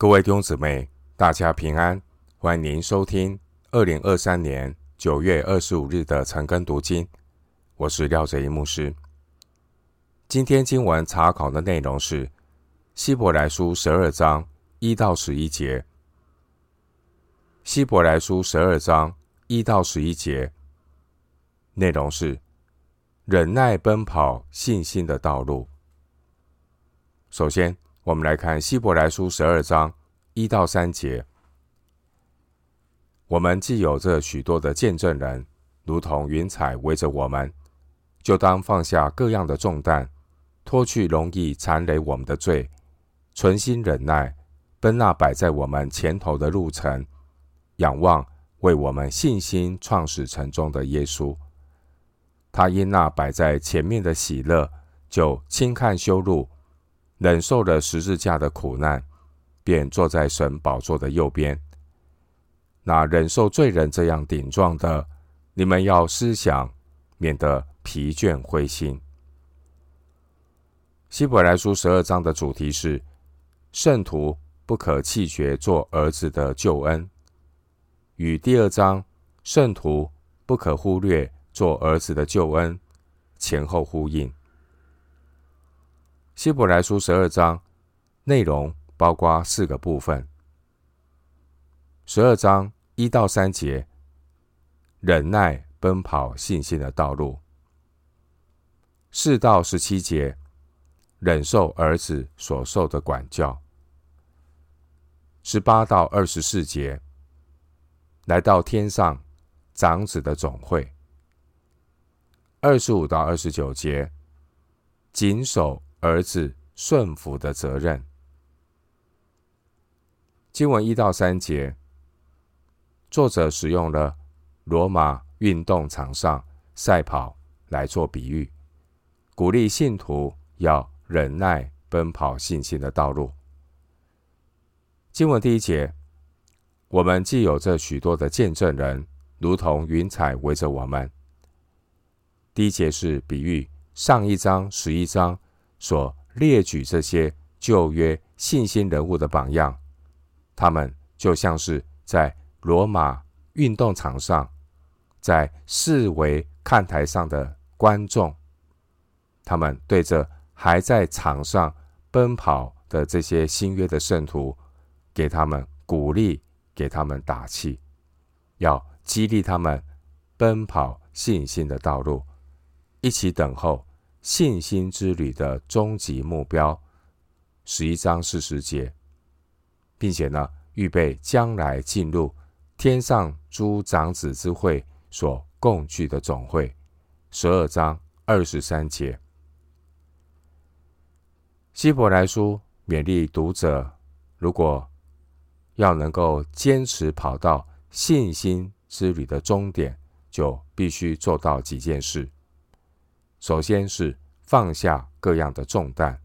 各位弟兄姊妹，大家平安，欢迎您收听二零二三年九月二十五日的晨更读经。我是廖哲一牧师。今天经文查考的内容是希伯来书十二章一到十一节。希伯来书十二章一到十一节内容是忍耐奔跑信心的道路。首先，我们来看希伯来书十二章一到三节。我们既有这许多的见证人，如同云彩围着我们，就当放下各样的重担，脱去容易缠累我们的罪，存心忍耐，奔那摆在我们前头的路程，仰望为我们信心创始成终的耶稣。他因那摆在前面的喜乐，就轻看羞辱。忍受了十字架的苦难，便坐在神宝座的右边。那忍受罪人这样顶撞的，你们要思想，免得疲倦灰心。希伯来书十二章的主题是：圣徒不可弃绝做儿子的救恩，与第二章圣徒不可忽略做儿子的救恩前后呼应。希伯来书十二章内容包括四个部分。十二章一到三节，忍耐奔跑信心的道路；四到十七节，忍受儿子所受的管教；十八到二十四节，来到天上长子的总会；二十五到二十九节，谨守。儿子顺服的责任。经文一到三节，作者使用了罗马运动场上赛跑来做比喻，鼓励信徒要忍耐奔跑信心的道路。经文第一节，我们既有着许多的见证人，如同云彩围着我们。第一节是比喻上一章十一章。所列举这些旧约信心人物的榜样，他们就像是在罗马运动场上，在四维看台上的观众，他们对着还在场上奔跑的这些新约的圣徒，给他们鼓励，给他们打气，要激励他们奔跑信心的道路，一起等候。信心之旅的终极目标，十一章四十节，并且呢，预备将来进入天上诸长子之会所共聚的总会，十二章二十三节。希伯来书勉励读者，如果要能够坚持跑到信心之旅的终点，就必须做到几件事。首先是放下各样的重担，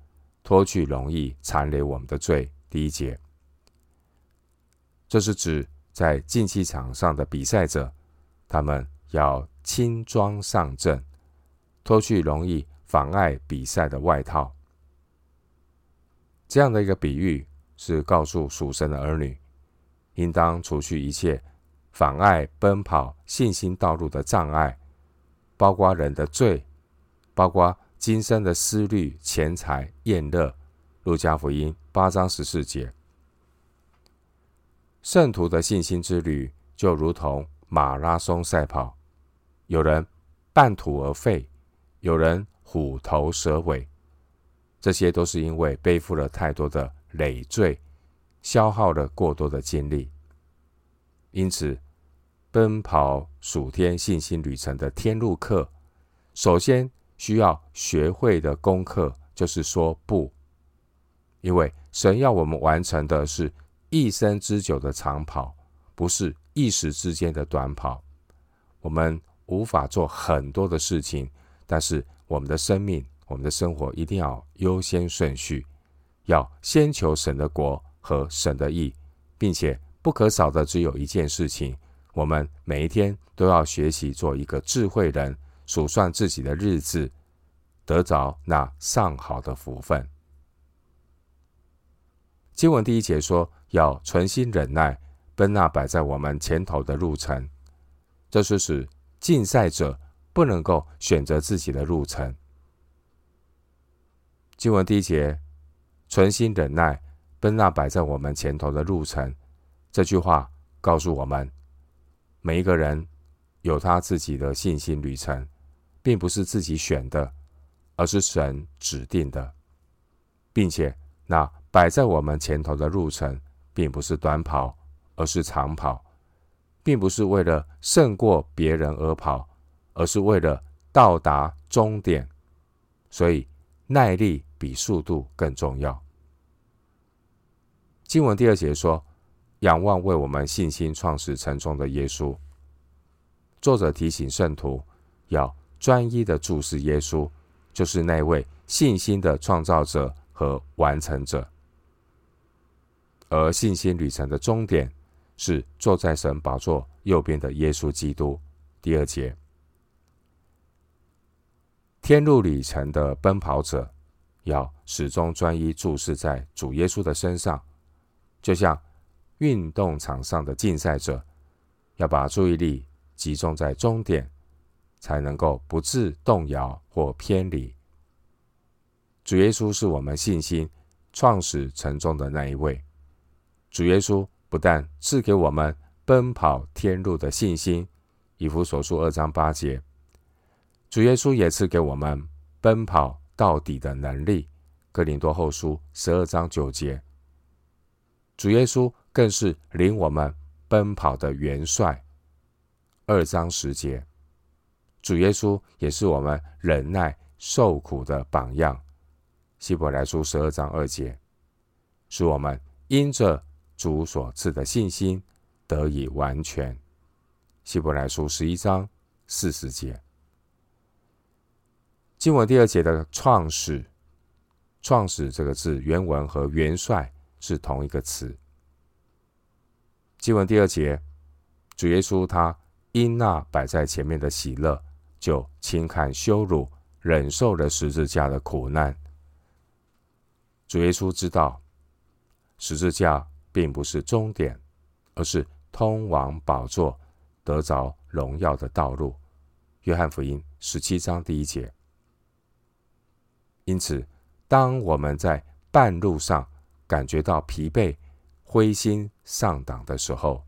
脱去容易缠累我们的罪。第一节，这是指在竞技场上的比赛者，他们要轻装上阵，脱去容易妨碍比赛的外套。这样的一个比喻是告诉属神的儿女，应当除去一切妨碍奔跑信心道路的障碍，包括人的罪。包括今生的思虑、钱财、宴乐，路加福音八章十四节。圣徒的信心之旅就如同马拉松赛跑，有人半途而废，有人虎头蛇尾，这些都是因为背负了太多的累赘，消耗了过多的精力。因此，奔跑暑天信心旅程的天路客，首先。需要学会的功课就是说不，因为神要我们完成的是一生之久的长跑，不是一时之间的短跑。我们无法做很多的事情，但是我们的生命、我们的生活一定要优先顺序，要先求神的国和神的义，并且不可少的只有一件事情：我们每一天都要学习做一个智慧人。数算自己的日子，得着那上好的福分。经文第一节说要存心忍耐，奔那摆在我们前头的路程，这是使竞赛者不能够选择自己的路程。经文第一节，存心忍耐，奔那摆在我们前头的路程，这句话告诉我们，每一个人有他自己的信心旅程，并不是自己选的，而是神指定的，并且那摆在我们前头的路程，并不是短跑，而是长跑，并不是为了胜过别人而跑，而是为了到达终点。所以耐力比速度更重要。经文第二节说：“仰望为我们信心创始成终的耶稣。”作者提醒圣徒要专一的注视耶稣，就是那位信心的创造者和完成者。而信心旅程的终点是坐在神宝座右边的耶稣基督。第二节，天路旅程的奔跑者要始终专一注视在主耶稣的身上，就像运动场上的竞赛者要把注意力集中在终点，才能够不致动摇或偏离。主耶稣是我们信心创始成终的那一位。主耶稣不但赐给我们奔跑天路的信心，以弗所书二章八节，主耶稣也赐给我们奔跑到底的能力，哥林多后书十二章九节。主耶稣更是领我们奔跑的元帅，二章十节。主耶稣也是我们忍耐受苦的榜样，希伯来书十二章二节，使我们因着。主所赐的信心得以完全。希伯来书十一章四十节，经文第二节的创始，创始这个字原文和元帅是同一个词。经文第二节，主耶稣他因那摆在前面的喜乐，就轻看羞辱，忍受了十字架的苦难。主耶稣知道十字架。并不是终点，而是通往宝座、得着荣耀的道路。约翰福音十七章第一节。因此，当我们在半路上感觉到疲惫、灰心丧胆的时候，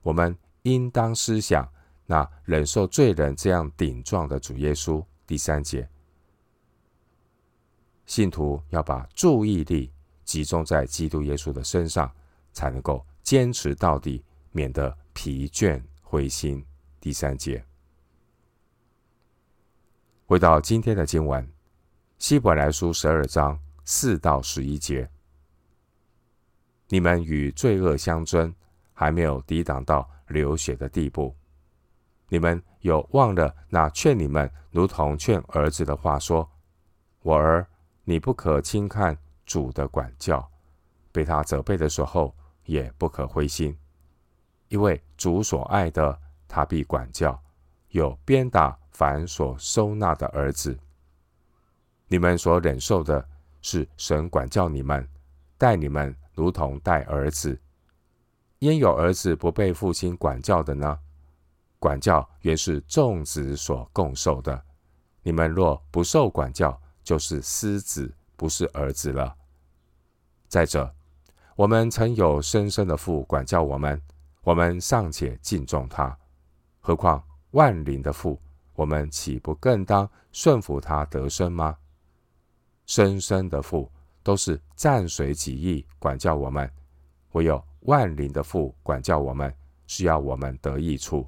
我们应当思想那忍受罪人这样顶撞的主耶稣。第三节，信徒要把注意力集中在基督耶稣的身上。才能够坚持到底，免得疲倦灰心。第三节，回到今天的经文，希伯来书十二章四到十一节：你们与罪恶相争，还没有抵挡到流血的地步。你们有忘了那劝你们如同劝儿子的话说：“我儿，你不可轻看主的管教，被他责备的时候。”也不可灰心，因为主所爱的，他必管教；有鞭打凡所收纳的儿子。你们所忍受的，是神管教你们，待你们如同待儿子。焉有儿子不被父亲管教的呢？管教原是众子所共受的。你们若不受管教，就是私子，不是儿子了。再者。我们曾有生身的父管教我们，我们尚且敬重他，何况万灵的父，我们岂不更当顺服他得生吗？生身的父都是暂随己意管教我们，唯有万灵的父管教我们，是要我们得益处，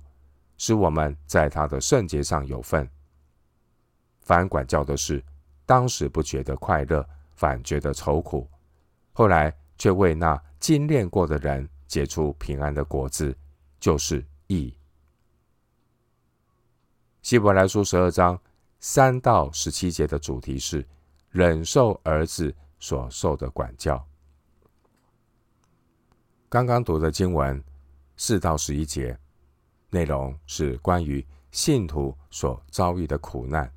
使我们在他的圣洁上有份。反管教的是，当时不觉得快乐，反觉得愁苦，后来。却为那精炼过的人结出平安的果子，就是义。希伯来书十二章三到十七节的主题是忍受儿子所受的管教。刚刚读的经文四到十一节内容是关于信徒所遭遇的苦难，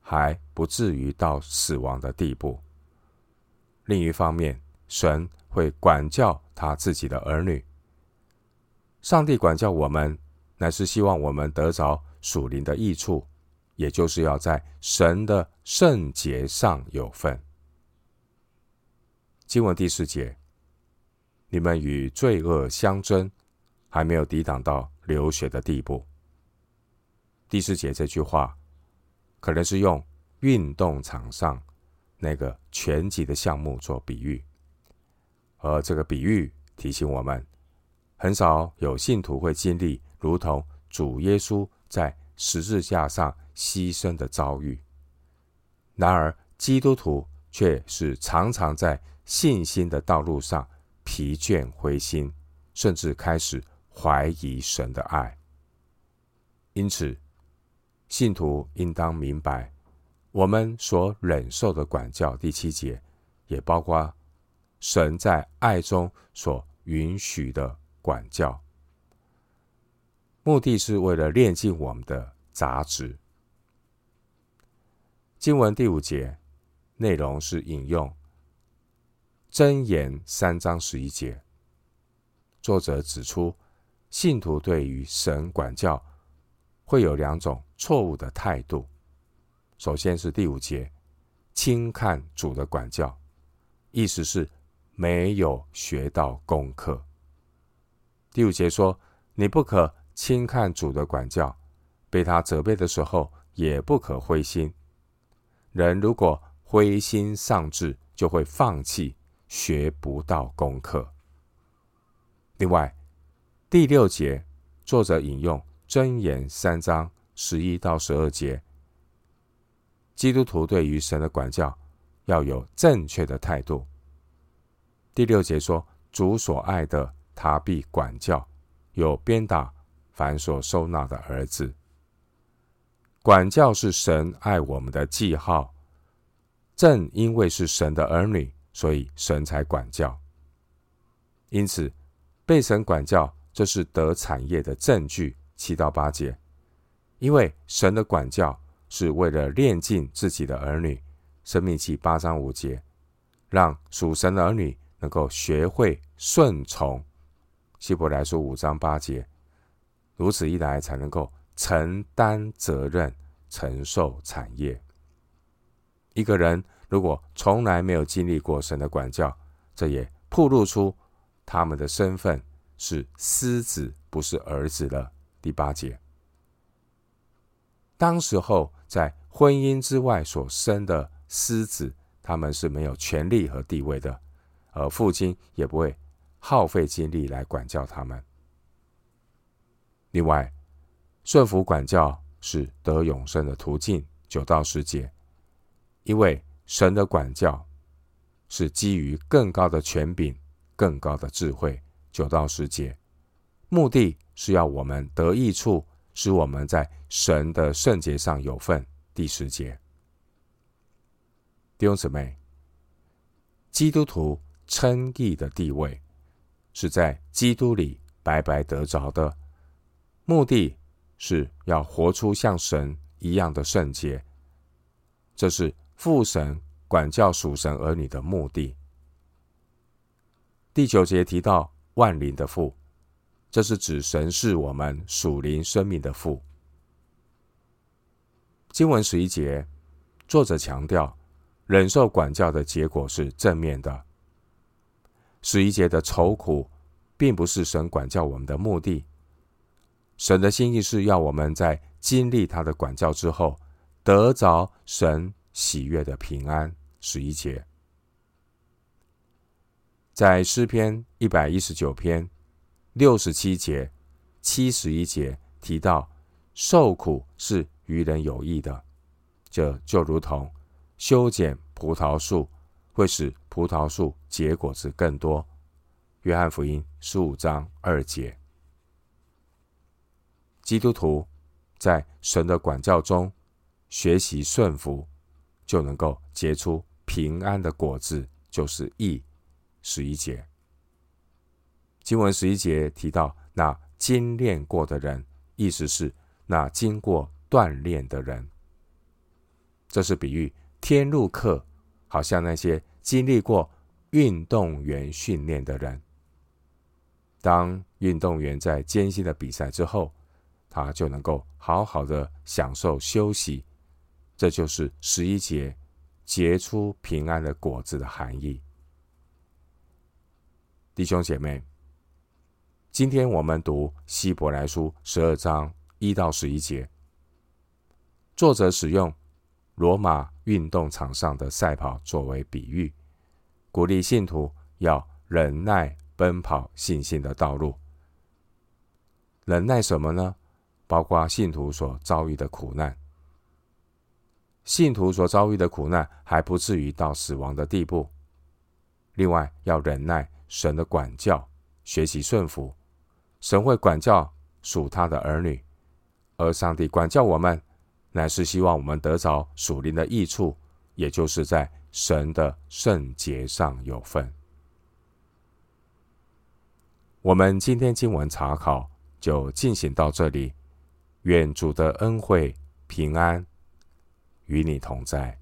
还不至于到死亡的地步。另一方面，神会管教他自己的儿女。上帝管教我们，乃是希望我们得着属灵的益处，也就是要在神的圣洁上有份。经文第四节，你们与罪恶相争，还没有抵挡到流血的地步。第四节这句话，可能是用运动场上那个拳击的项目做比喻，而这个比喻提醒我们。很少有信徒会经历如同主耶稣在十字架上牺牲的遭遇。然而，基督徒却是常常在信心的道路上疲倦灰心，甚至开始怀疑神的爱。因此，信徒应当明白，我们所忍受的管教，第七节也包括神在爱中所允许的。管教，目的是为了炼净我们的杂质。经文第五节内容是引用箴言三章十一节。作者指出，信徒对于神管教会有两种错误的态度。首先是第五节，轻看主的管教，意思是没有学到功课。第五节说：“你不可轻看主的管教，被他责备的时候，也不可灰心。人如果灰心丧志，就会放弃，学不到功课。”另外，第六节作者引用箴言三章十一到十二节，基督徒对于神的管教要有正确的态度。第六节说：“主所爱的。”他必管教，有鞭打凡所收纳的儿子。管教是神爱我们的记号。正因为是神的儿女，所以神才管教。因此，被神管教，这是得产业的证据。七到八节，因为神的管教是为了炼尽自己的儿女。申命记八章五节，让属神的儿女能够学会顺从。希伯来书五章八节，如此一来，才能够承担责任、承受产业。一个人如果从来没有经历过神的管教，这也暴露出他们的身份是私子，不是儿子了。第八节，当时候在婚姻之外所生的私子，他们是没有权利和地位的，而父亲也不会。耗费精力来管教他们。另外，顺服管教是得永生的途径。九到十节，因为神的管教是基于更高的权柄、更高的智慧。九到十节，目的是要我们得益处，使我们在神的圣洁上有份。第十节，弟兄姊妹，基督徒称义的地位。是在基督里白白得着的，目的是要活出像神一样的圣洁。这是父神管教属神儿女的目的。第九节提到万灵的父，这是指神是我们属灵生命的父。经文十一节，作者强调，忍受管教的结果是正面的。十一节的愁苦，并不是神管教我们的目的。神的心意是要我们在经历他的管教之后，得着神喜悦的平安。十一节，在诗篇一百一十九篇六十七节、七十一节提到，受苦是于人有益的，这就如同修剪葡萄树。会使葡萄树结果子更多。约翰福音十五章二节。基督徒在神的管教中学习顺服，就能够结出平安的果子，就是义。十一节。经文十一节提到那精炼过的人，意思是那经过锻炼的人。这是比喻天路客。好像那些经历过运动员训练的人。当运动员在艰辛的比赛之后，他就能够好好的享受休息。这就是十一节结出平安的果子的含义。弟兄姐妹，今天我们读希伯来书十二章一到十一节，作者使用罗马运动场上的赛跑作为比喻，鼓励信徒要忍耐奔跑信心的道路。忍耐什么呢？包括信徒所遭遇的苦难。信徒所遭遇的苦难还不至于到死亡的地步。另外，要忍耐神的管教，学习顺服。神会管教属他的儿女，而上帝管教我们，乃是希望我们得着属灵的益处，也就是在神的圣洁上有份。我们今天经文查考就进行到这里，愿主的恩惠平安与你同在。